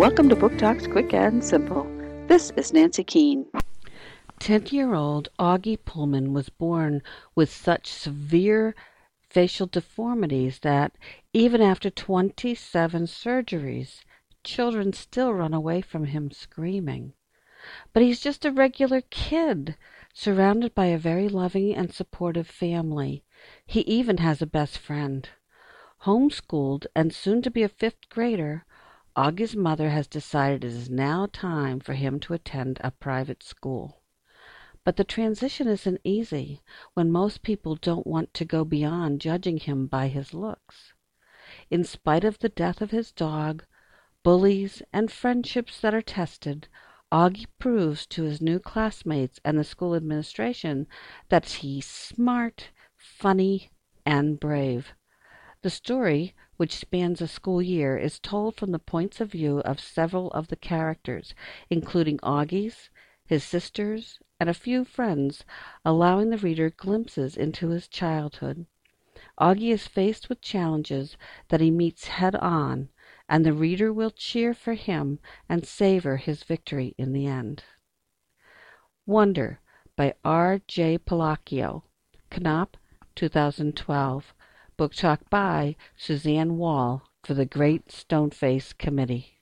Welcome to Book Talks Quick and Simple. This is Nancy Keane. Ten-year-old Auggie Pullman was born with such severe facial deformities that, even after twenty-seven surgeries, children still run away from him screaming. But he's just a regular kid, surrounded by a very loving and supportive family. He even has a best friend. Homeschooled and soon to be a fifth grader, Auggie's mother has decided it is now time for him to attend a private school. But the transition isn't easy when most people don't want to go beyond judging him by his looks. In spite of the death of his dog, bullies, and friendships that are tested, Auggie proves to his new classmates and the school administration that he's smart, funny, and brave. The story, which spans a school year, is told from the points of view of several of the characters, including Auggie's, his sisters, and a few friends, allowing the reader glimpses into his childhood. Auggie is faced with challenges that he meets head on, and the reader will cheer for him and savor his victory in the end. Wonder by R. J. Palacio. Knopf, 2012. Book Talk by Suzanne Wall for the Great Stoneface Committee.